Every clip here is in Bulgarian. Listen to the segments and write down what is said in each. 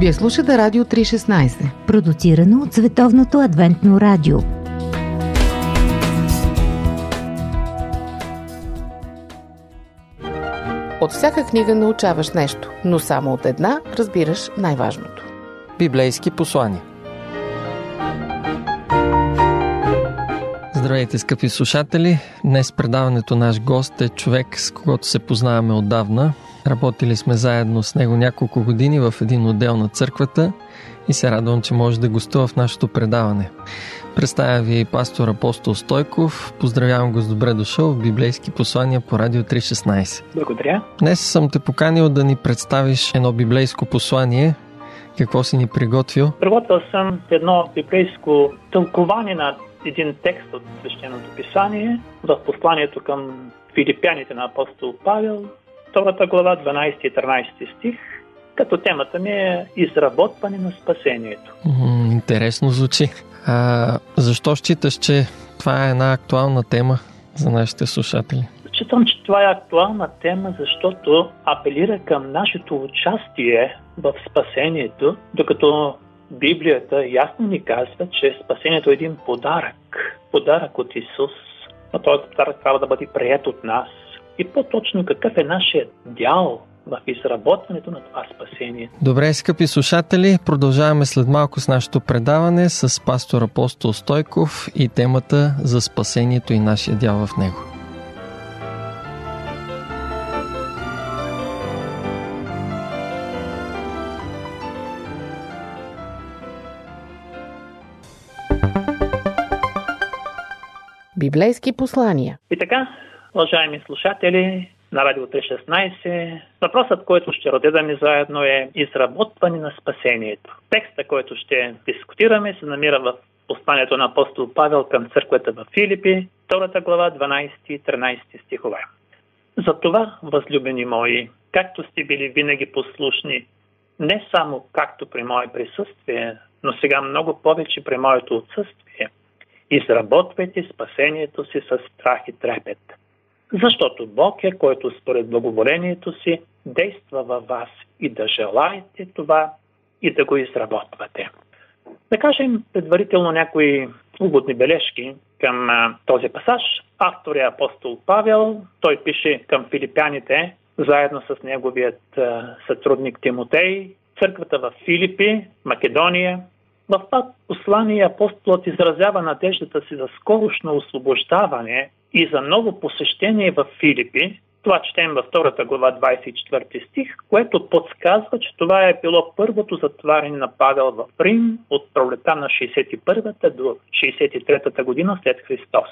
Вие слушате Радио 316, продуцирано от Световното адвентно радио. От всяка книга научаваш нещо, но само от една разбираш най-важното. Библейски послания. Здравейте, скъпи слушатели! Днес предаването наш гост е човек, с когото се познаваме отдавна. Работили сме заедно с него няколко години в един отдел на църквата и се радвам, че може да гостува в нашето предаване. Представя ви пастор Апостол Стойков. Поздравявам го с добре дошъл в библейски послания по Радио 316. Благодаря. Днес съм те поканил да ни представиш едно библейско послание. Какво си ни приготвил? Приготвил съм едно библейско тълкование на един текст от Свещеното писание в посланието към филипяните на апостол Павел, втората глава, 12 и 13 стих, като темата ми е изработване на спасението. интересно звучи. А, защо считаш, че това е една актуална тема за нашите слушатели? Считам, че това е актуална тема, защото апелира към нашето участие в спасението, докато Библията ясно ни казва, че спасението е един подарък. Подарък от Исус. Но този подарък трябва да бъде прият от нас. И по-точно какъв е нашия дял в изработването на това спасение. Добре, скъпи слушатели, продължаваме след малко с нашето предаване с пастор Апостол Стойков и темата за спасението и нашия дял в него. Библейски послания. И така, уважаеми слушатели, на Радио 316. Въпросът, който ще разгледаме заедно е изработване на спасението. Текста, който ще дискутираме, се намира в посланието на апостол Павел към църквата в Филипи, 2 глава, 12 и 13 стихове. Затова, възлюбени мои, както сте били винаги послушни, не само както при мое присъствие, но сега много повече при моето отсъствие, изработвайте спасението си с страх и трепет – защото Бог е, който според благоволението си действа във вас и да желаете това и да го изработвате. Да кажем предварително някои уводни бележки към този пасаж. Автор е апостол Павел. Той пише към филипяните, заедно с неговият сътрудник Тимотей, църквата в Филипи, Македония. В това послание апостолът изразява надеждата си за скорошно освобождаване и за ново посещение в Филипи, това четем във втората глава 24 стих, което подсказва, че това е било първото затваряне на Павел в Рим от пролета на 61-та до 63-та година след Христос.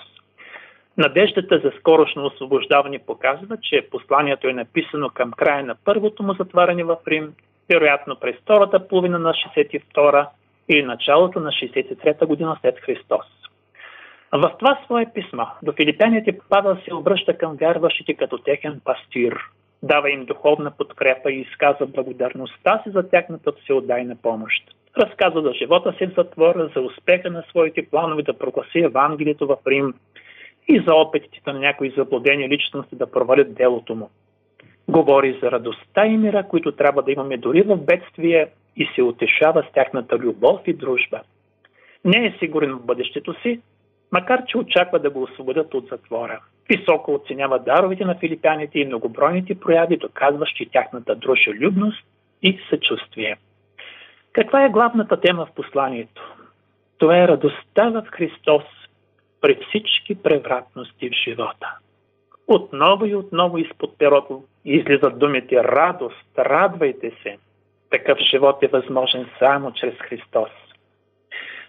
Надеждата за скорошно освобождаване показва, че посланието е написано към края на първото му затваряне в Рим, вероятно през втората половина на 62 или началото на 63-та година след Христос. В това свое писма до филипяните Павел се обръща към вярващите като техен пастир, дава им духовна подкрепа и изказва благодарността си за тяхната всеотдайна помощ. Разказва за живота си в затвора, за успеха на своите планове да прогласи Евангелието в Рим и за опитите на някои заблудени личности да провалят делото му. Говори за радостта и мира, които трябва да имаме дори в бедствие и се утешава с тяхната любов и дружба. Не е сигурен в бъдещето си, макар че очаква да го освободят от затвора. Високо оценява даровите на филипяните и многобройните прояви, доказващи тяхната дружелюбност и съчувствие. Каква е главната тема в посланието? Това е радостта в Христос при всички превратности в живота. Отново и отново изпод перото излизат думите радост, радвайте се. Такъв живот е възможен само чрез Христос.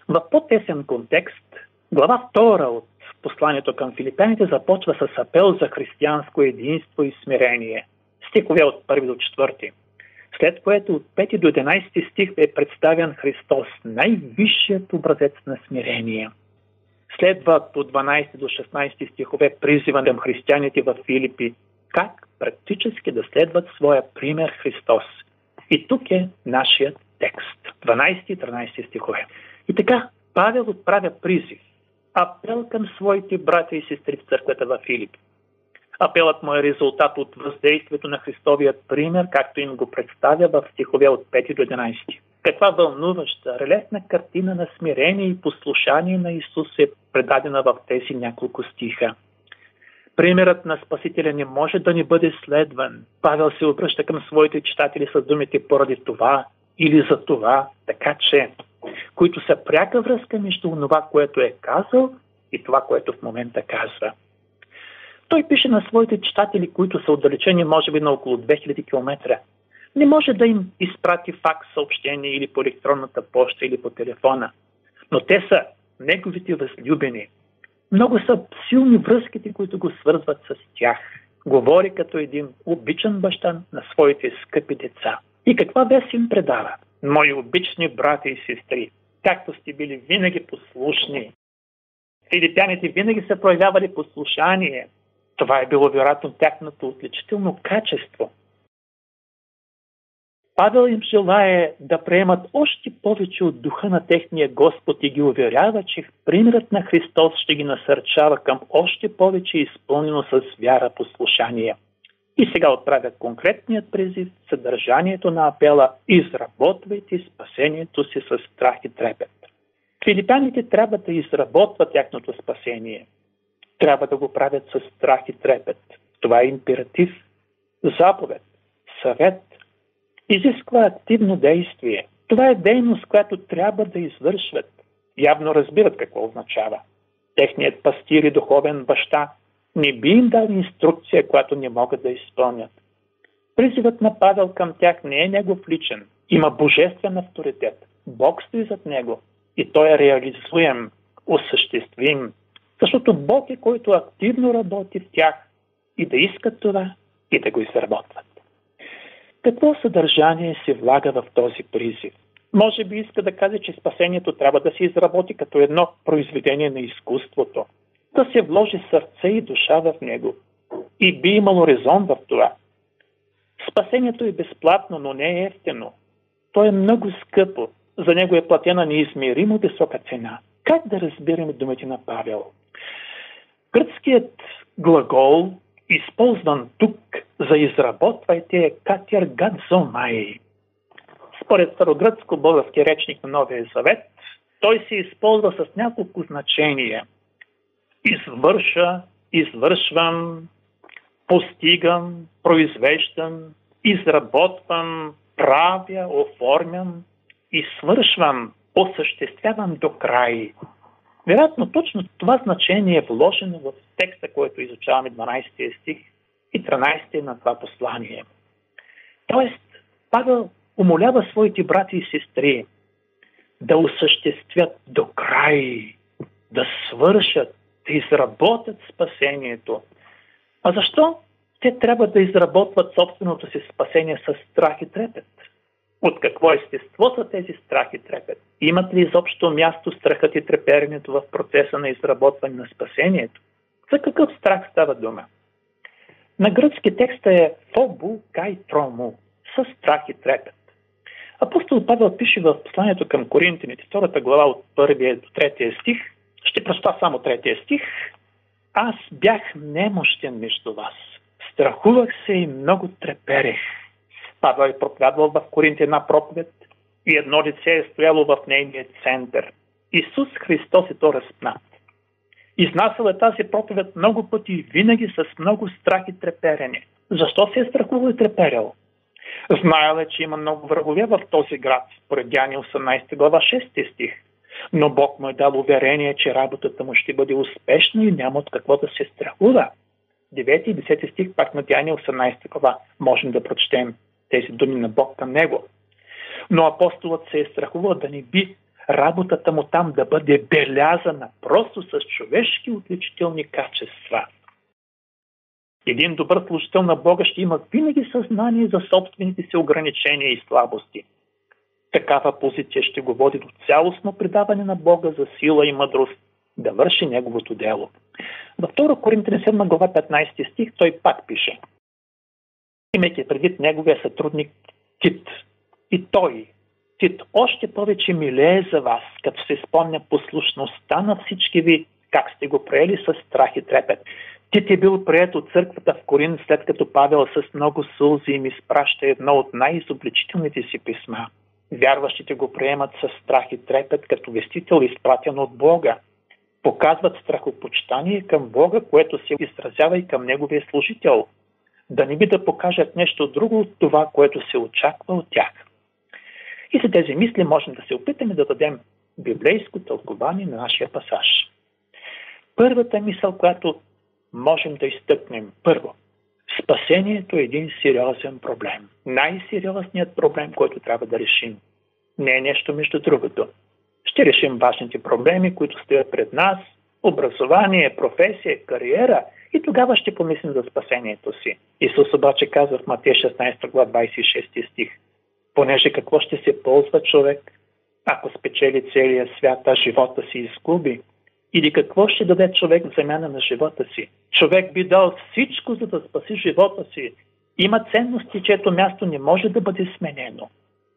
В по-тесен контекст Глава 2 от посланието към филипяните започва с апел за християнско единство и смирение. Стихове от 1 до 4. След което от 5 до 11 стих е представен Христос, най-висшият образец на смирение. Следва по 12 до 16 стихове призива към християните в Филипи, как практически да следват своя пример Христос. И тук е нашият текст. 12 и 13 стихове. И така, Павел отправя призив апел към своите братя и сестри в църквата в Филип. Апелът му е резултат от въздействието на Христовият пример, както им го представя в стихове от 5 до 11. Каква вълнуваща, релефна картина на смирение и послушание на Исус е предадена в тези няколко стиха. Примерът на Спасителя не може да ни бъде следван. Павел се обръща към своите читатели с думите поради това или за това, така че, които са пряка връзка между това, което е казал и това, което в момента казва. Той пише на своите читатели, които са отдалечени може би на около 2000 км. Не може да им изпрати факс съобщение или по електронната почта или по телефона. Но те са неговите възлюбени. Много са силни връзките, които го свързват с тях. Говори като един обичан баща на своите скъпи деца. И каква вест им предава? Мои обични брати и сестри, както сте били винаги послушни. Филипяните винаги са проявявали послушание. Това е било вероятно тяхното отличително качество. Павел им желае да приемат още повече от духа на техния Господ и ги уверява, че примерът на Христос ще ги насърчава към още повече изпълнено с вяра послушание. И сега отправя конкретният призив, съдържанието на апела «Изработвайте спасението си с страх и трепет». Филипяните трябва да изработват тяхното спасение. Трябва да го правят с страх и трепет. Това е императив, заповед, съвет, изисква активно действие. Това е дейност, която трябва да извършват. Явно разбират какво означава. Техният пастир и духовен баща не би им дал инструкция, която не могат да изпълнят. Призивът на Павел към тях не е негов личен. Има божествен авторитет. Бог стои зад него. И той е реализуем, осъществим. Защото Бог е който активно работи в тях и да искат това и да го изработват. Какво съдържание се влага в този призив? Може би иска да каже, че спасението трябва да се изработи като едно произведение на изкуството, да се вложи сърце и душа в него. И би имало резон в това. Спасението е безплатно, но не е ефтено. То е много скъпо. За него е платена неизмеримо висока цена. Как да разбираме думите на Павел? Гръцкият глагол използван тук за изработвайте е катер гадзомай. Според старогръцко български речник на Новия Завет, той се използва с няколко значения. Извърша, извършвам, постигам, произвеждам, изработвам, правя, оформям свършвам, осъществявам до край. Вероятно, точно това значение е вложено в текста, който изучаваме 12 стих и 13 на това послание. Тоест, Павел умолява своите брати и сестри да осъществят до край, да свършат, да изработят спасението. А защо те трябва да изработват собственото си спасение с страх и трепет? От какво естество са тези страх и трепет? Имат ли изобщо място страхът и треперенето в процеса на изработване на спасението? За какъв страх става дума? На гръцки текста е фобу кай трому, с страх и трепет. Апостол Павел пише в посланието към Коринтините, втората глава от първия до третия стих, ще проста само третия стих, аз бях немощен между вас. Страхувах се и много треперех. Павел е проповядвал в Коринти една проповед и едно лице е стояло в нейния център. Исус Христос е то разпнат. Изнасял е тази проповед много пъти и винаги с много страх и треперене. Защо се е страхувал и треперял? Знаел е, че има много врагове в този град, според Дяни 18 глава 6 стих. Но Бог му е дал уверение, че работата му ще бъде успешна и няма от какво да се страхува. 9 и 10 стих пак на Дяни 18 глава можем да прочетем тези думи на Бог към него. Но апостолът се е страхувал да не би работата му там да бъде белязана просто с човешки отличителни качества. Един добър служител на Бога ще има винаги съзнание за собствените си ограничения и слабости. Такава позиция ще го води до цялостно предаване на Бога за сила и мъдрост да върши неговото дело. Във 2 Коринтина 7 глава 15 стих той пак пише – имайки предвид неговия сътрудник Тит. И той, Тит, още повече милее за вас, като се спомня послушността на всички ви, как сте го приели с страх и трепет. Тит е бил прият от църквата в Корин, след като Павел с много сълзи им изпраща едно от най-изобличителните си писма. Вярващите го приемат с страх и трепет като вестител, изпратен от Бога. Показват страхопочитание към Бога, което се изразява и към Неговия служител. Да не би да покажат нещо друго от това, което се очаква от тях. И за тези мисли можем да се опитаме да дадем библейско тълкование на нашия пасаж. Първата мисъл, която можем да изтъкнем, първо, спасението е един сериозен проблем. Най-сериозният проблем, който трябва да решим. Не е нещо между другото. Ще решим важните проблеми, които стоят пред нас, образование, професия, кариера и тогава ще помислим за спасението си. Исус обаче казва в Матея 16 глава 26 стих. Понеже какво ще се ползва човек, ако спечели целия свят, а живота си изгуби? Или какво ще даде човек в замяна на живота си? Човек би дал всичко, за да спаси живота си. Има ценности, чието място не може да бъде сменено.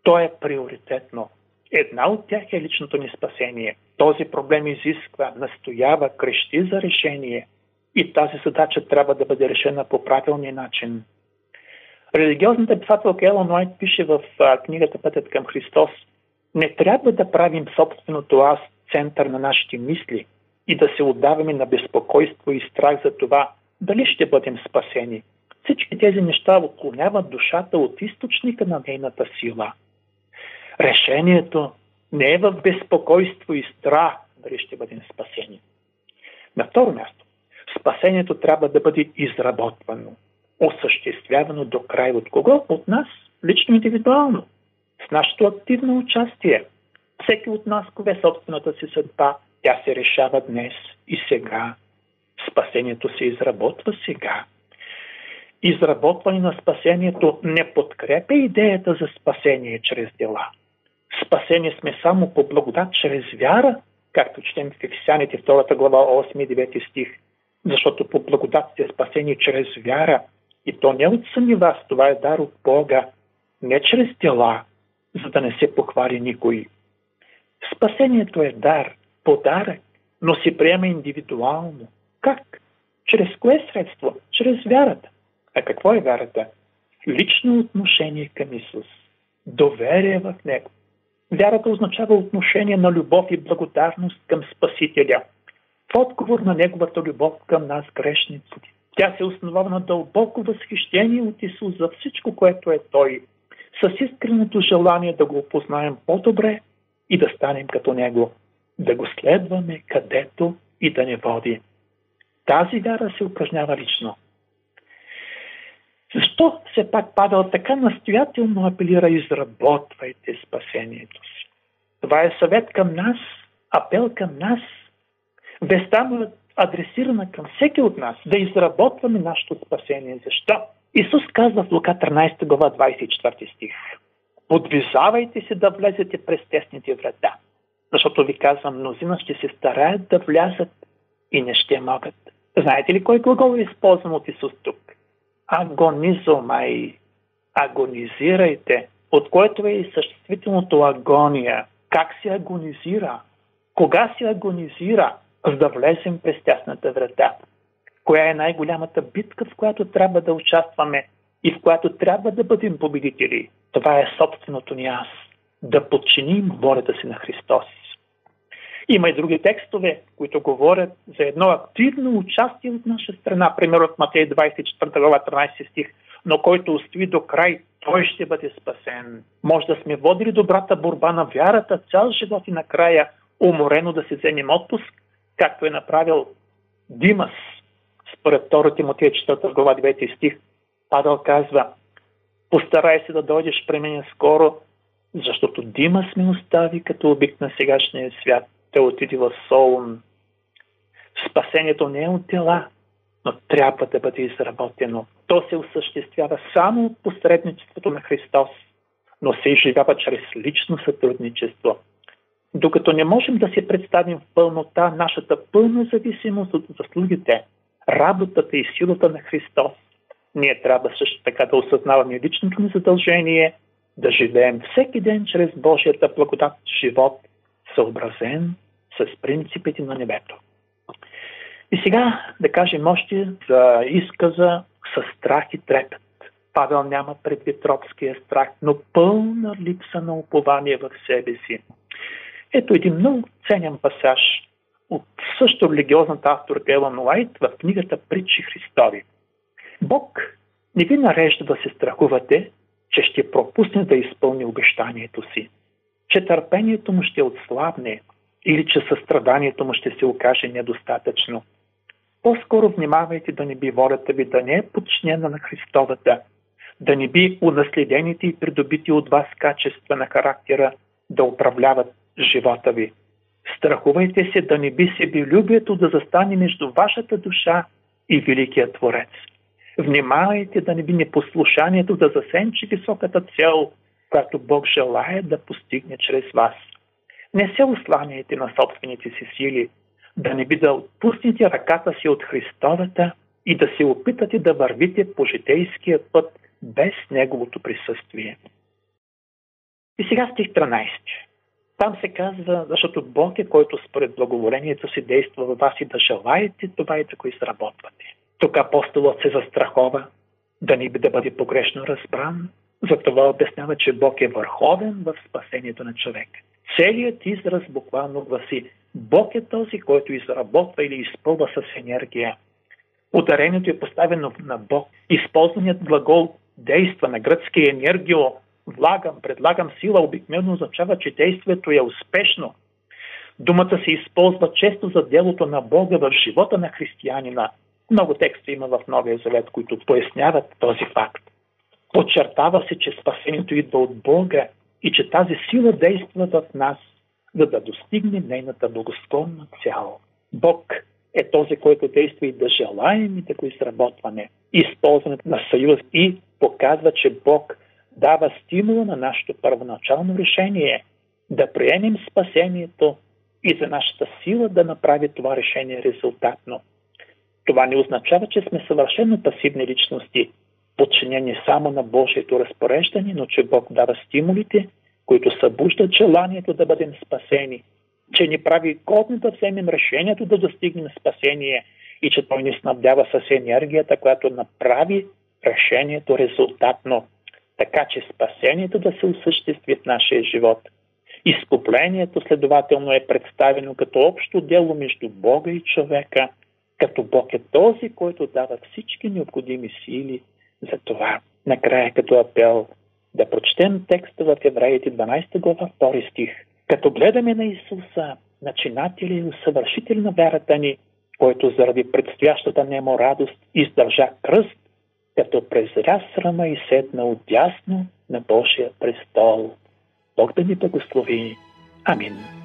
То е приоритетно. Една от тях е личното ни спасение. Този проблем изисква, настоява, крещи за решение. И тази задача трябва да бъде решена по правилния начин. Религиозната писателка Елон Уайт пише в книгата Пътят към Христос Не трябва да правим собственото аз център на нашите мисли и да се отдаваме на безпокойство и страх за това дали ще бъдем спасени. Всички тези неща отклоняват душата от източника на нейната сила. Решението не е в безпокойство и страх дали ще бъдем спасени. На второ място, спасението трябва да бъде изработвано осъществявано до край от кого? От нас, лично индивидуално, с нашето активно участие. Всеки от нас кове собствената си съдба, тя се решава днес и сега. Спасението се изработва сега. Изработване на спасението не подкрепя идеята за спасение чрез дела. Спасение сме само по благодат чрез вяра, както четем в Ефесяните 2 глава 8 и 9 стих. Защото по благодат сте спасени чрез вяра, и то не от сами вас, това е дар от Бога, не чрез тела, за да не се похвали никой. Спасението е дар, подарък, но се приема индивидуално. Как? Чрез кое средство? Чрез вярата. А какво е вярата? Лично отношение към Исус. Доверие в Него. Вярата означава отношение на любов и благодарност към Спасителя. В отговор на Неговата любов към нас, грешниците. Тя се основава на дълбоко възхищение от Исус за всичко, което е Той, с искреното желание да го опознаем по-добре и да станем като Него, да го следваме където и да не води. Тази вяра се упражнява лично. Защо все пак Павел така настоятелно апелира изработвайте спасението си? Това е съвет към нас, апел към нас. Веста му адресирана към всеки от нас, да изработваме нашето спасение. Защо? Исус казва в Лука 13 глава 24 стих. Подвизавайте се да влезете през тесните врата, защото ви казвам, мнозина ще се стараят да влязат и не ще могат. Знаете ли кой глагол е използван от Исус тук? Агонизомай. Агонизирайте, от което е и съществителното агония. Как се агонизира? Кога се агонизира? за да влезем през тясната врата. Коя е най-голямата битка, в която трябва да участваме и в която трябва да бъдем победители? Това е собственото ни аз. Да подчиним волята си на Христос. Има и други текстове, които говорят за едно активно участие от наша страна. Пример от Матей 24 глава 13 стих. Но който устои до край, той ще бъде спасен. Може да сме водили добрата борба на вярата цял живот и накрая уморено да се вземем отпуск както е направил Димас, според 2 Тимотия 4 глава 9 стих. Павел казва, постарай се да дойдеш при мен скоро, защото Димас ми остави като обик на сегашния свят. Те отиде в Солун. Спасението не е от тела, но трябва да бъде изработено. То се осъществява само от посредничеството на Христос, но се изживява чрез лично сътрудничество – докато не можем да си представим в пълнота нашата пълна зависимост от заслугите, работата и силата на Христос, ние трябва също така да осъзнаваме личното ни задължение да живеем всеки ден чрез Божията благодат живот, съобразен с принципите на небето. И сега да кажем още за изказа със страх и трепет. Павел няма предвид робския страх, но пълна липса на упование в себе си. Ето един много ценен пасаж от също религиозната авторка Елан Уайт в книгата Притчи Христови. Бог не ви нарежда да се страхувате, че ще пропусне да изпълни обещанието си, че търпението му ще отслабне или че състраданието му ще се окаже недостатъчно. По-скоро внимавайте да не би волята ви да не е подчинена на Христовата, да не би унаследените и придобити от вас качества на характера да управляват живота ви. Страхувайте се да не би себелюбието да застане между вашата душа и Великия Творец. Внимавайте да не би непослушанието да засенчи високата цел, която Бог желая да постигне чрез вас. Не се осланяйте на собствените си сили, да не би да отпуснете ръката си от Христовата и да се опитате да вървите по житейския път без Неговото присъствие. И сега стих 13. Там се казва, защото Бог е, който според благоволението си действа във вас и да желаете това и да го изработвате. Тук апостолът се застрахова да ни да бъде погрешно разбран. Затова обяснява, че Бог е върховен в спасението на човек. Целият израз буквално гласи Бог е този, който изработва или изпълва с енергия. Ударението е поставено на Бог. Използваният глагол действа на гръцки енергио, влагам, предлагам сила, обикновено означава, че действието е успешно. Думата се използва често за делото на Бога в живота на християнина. Много текста има в Новия Завет, които поясняват този факт. Подчертава се, че спасението идва от Бога и че тази сила действа в нас, за да достигне нейната благосклонна цяло. Бог е този, който действа и да желаем и да го изработваме. Използването на съюз и показва, че Бог дава стимула на нашето първоначално решение да приемем спасението и за нашата сила да направи това решение резултатно. Това не означава, че сме съвършено пасивни личности, подчинени само на Божието разпореждане, но че Бог дава стимулите, които събуждат желанието да бъдем спасени, че ни прави годно да вземем решението да достигнем спасение и че Той ни снабдява с енергията, която направи решението резултатно, така че спасението да се осъществи в нашия живот. Изкуплението следователно е представено като общо дело между Бога и човека, като Бог е този, който дава всички необходими сили за това. Накрая като апел да прочетем текста в Евреите 12 глава 2 стих. Като гледаме на Исуса, начинатели и усъвършители на вярата ни, който заради предстоящата немо радост издържа кръст, като презря срама и седна отясно на Божия престол. Бог да ни благослови. Амин.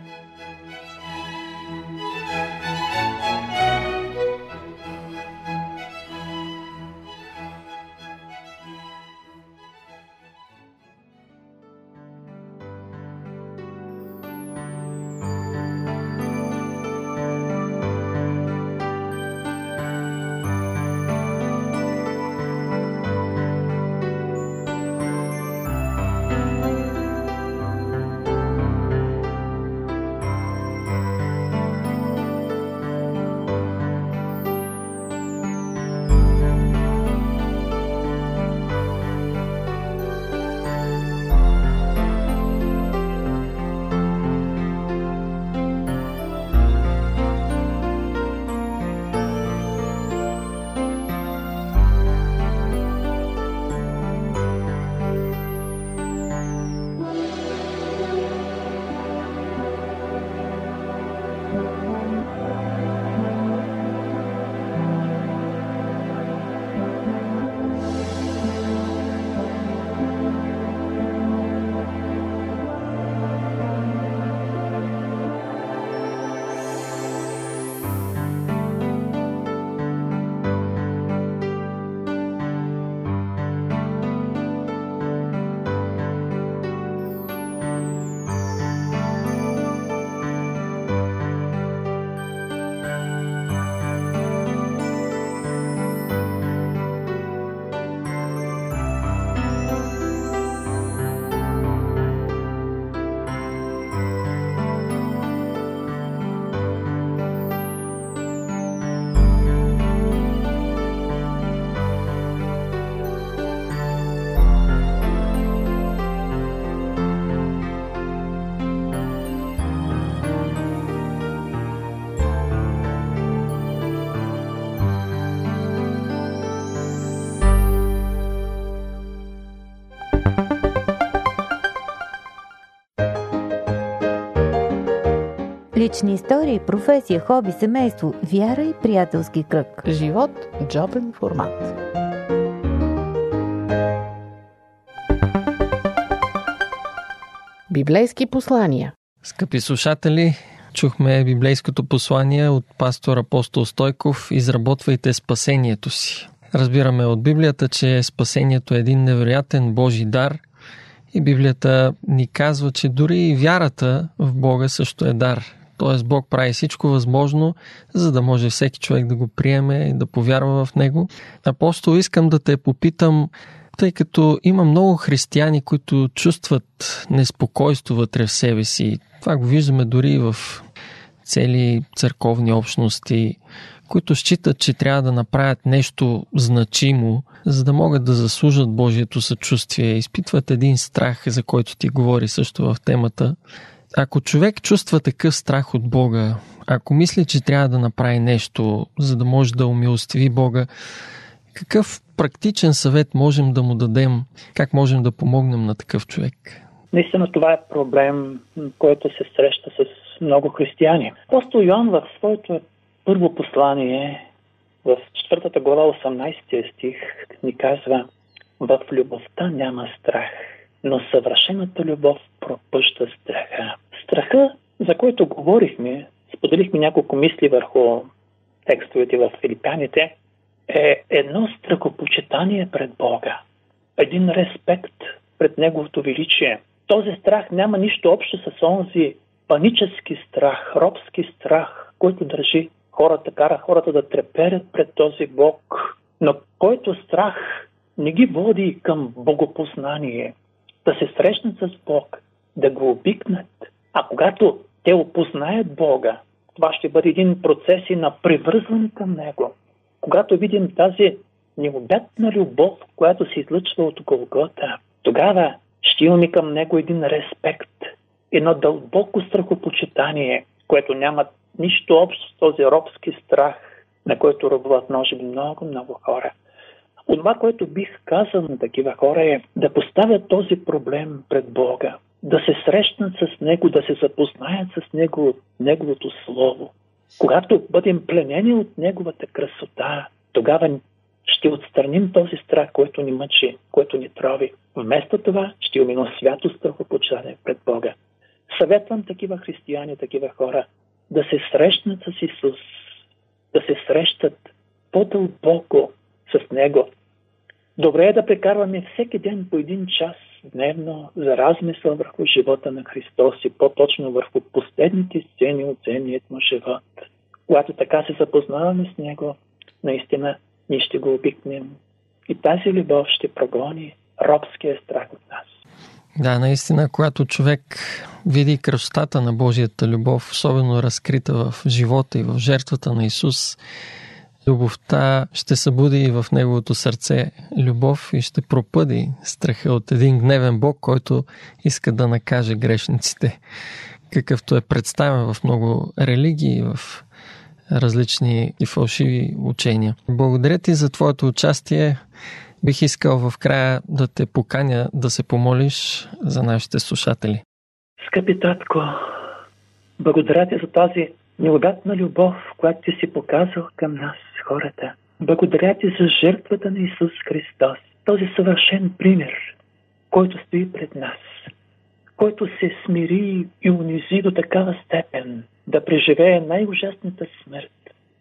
Лични истории, професия, хоби, семейство, вяра и приятелски кръг. Живот – джобен формат. Библейски послания Скъпи слушатели, чухме библейското послание от пастор апостол Стойков «Изработвайте спасението си». Разбираме от Библията, че спасението е един невероятен Божий дар и Библията ни казва, че дори и вярата в Бога също е дар. Тоест Бог прави всичко възможно, за да може всеки човек да го приеме и да повярва в него. Апостол, искам да те попитам, тъй като има много християни, които чувстват неспокойство вътре в себе си. Това го виждаме дори в цели църковни общности, които считат, че трябва да направят нещо значимо, за да могат да заслужат Божието съчувствие. Изпитват един страх, за който ти говори също в темата. Ако човек чувства такъв страх от Бога, ако мисли, че трябва да направи нещо, за да може да умилостиви Бога, какъв практичен съвет можем да му дадем? Как можем да помогнем на такъв човек? Наистина това е проблем, който се среща с много християни. Апостол Йоан в своето първо послание, в четвъртата глава 18 стих, ни казва В любовта няма страх, но съвършената любов пропъща страха. Страха, за който говорихме, споделихме няколко мисли върху текстовете в Филипяните, е едно страхопочитание пред Бога, един респект пред Неговото величие. Този страх няма нищо общо с онзи панически страх, робски страх, който държи хората, кара хората да треперят пред този Бог, но който страх не ги води към богопознание, да се срещнат с Бог, да го обикнат. А когато те опознаят Бога, това ще бъде един процес и на привързване към Него. Когато видим тази необятна любов, която се излъчва от Голгота, тогава ще имаме към Него един респект, едно дълбоко страхопочитание, което няма нищо общо с този робски страх, на който робуват може би много, много хора. Това, което бих казал на такива хора е да поставят този проблем пред Бога, да се срещнат с Него, да се запознаят с Него, Неговото Слово. Когато бъдем пленени от Неговата красота, тогава ще отстраним този страх, който ни мъчи, който ни трови. Вместо това ще имаме свято страхопочитание пред Бога. Съветвам такива християни, такива хора да се срещнат с Исус, да се срещат по-дълбоко с Него. Добре е да прекарваме всеки ден по един час дневно за размисъл върху живота на Христос и по-точно върху последните сцени от земният му живот. Когато така се запознаваме с Него, наистина ние ще го обикнем и тази любов ще прогони робския страх от нас. Да, наистина, когато човек види красотата на Божията любов, особено разкрита в живота и в жертвата на Исус, любовта ще събуди в неговото сърце любов и ще пропъди страха от един гневен Бог, който иска да накаже грешниците, какъвто е представен в много религии, в различни и фалшиви учения. Благодаря ти за твоето участие. Бих искал в края да те поканя да се помолиш за нашите слушатели. Скъпи татко, благодаря ти за тази необятна любов, която ти си показал към нас, хората. Благодаря ти за жертвата на Исус Христос, този съвършен пример, който стои пред нас, който се смири и унизи до такава степен да преживее най-ужасната смърт,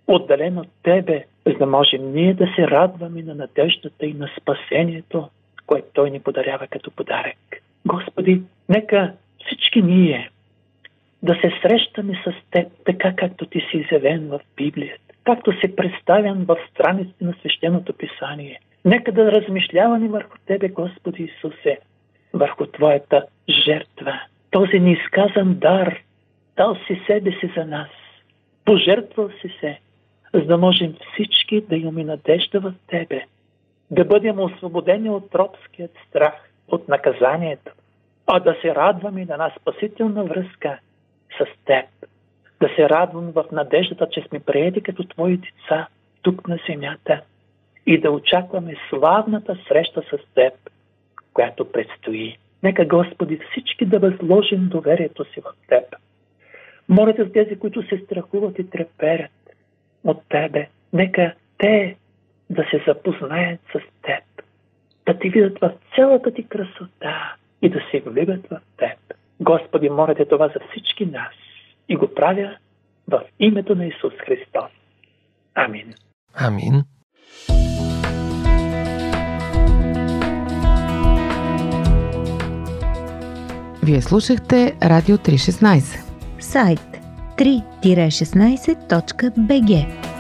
отдален от Тебе, за да можем ние да се радваме на надеждата и на спасението, което Той ни подарява като подарък. Господи, нека всички ние да се срещаме с Теб, така както Ти си изявен в Библията, както се представям в страниците на Свещеното Писание. Нека да размишляваме върху Тебе, Господи Исусе, върху Твоята жертва, този неизказан дар, дал си себе си за нас, пожертвал си се, за да можем всички да имаме надежда в Тебе, да бъдем освободени от робският страх, от наказанието, а да се радваме на една спасителна връзка с Теб, да се радвам в надеждата, че сме приети като Твои деца тук на земята и да очакваме славната среща с Теб, която предстои. Нека, Господи, всички да възложим доверието си в Теб. Моля те за тези, които се страхуват и треперят от Тебе. Нека те да се запознаят с Теб, да Ти видят в цялата Ти красота и да се влюбят в Теб. Господи, моля те това за всички нас и го правя в името на Исус Христос. Амин. Амин. Вие слушахте Радио 316. Сайт 3-16.bg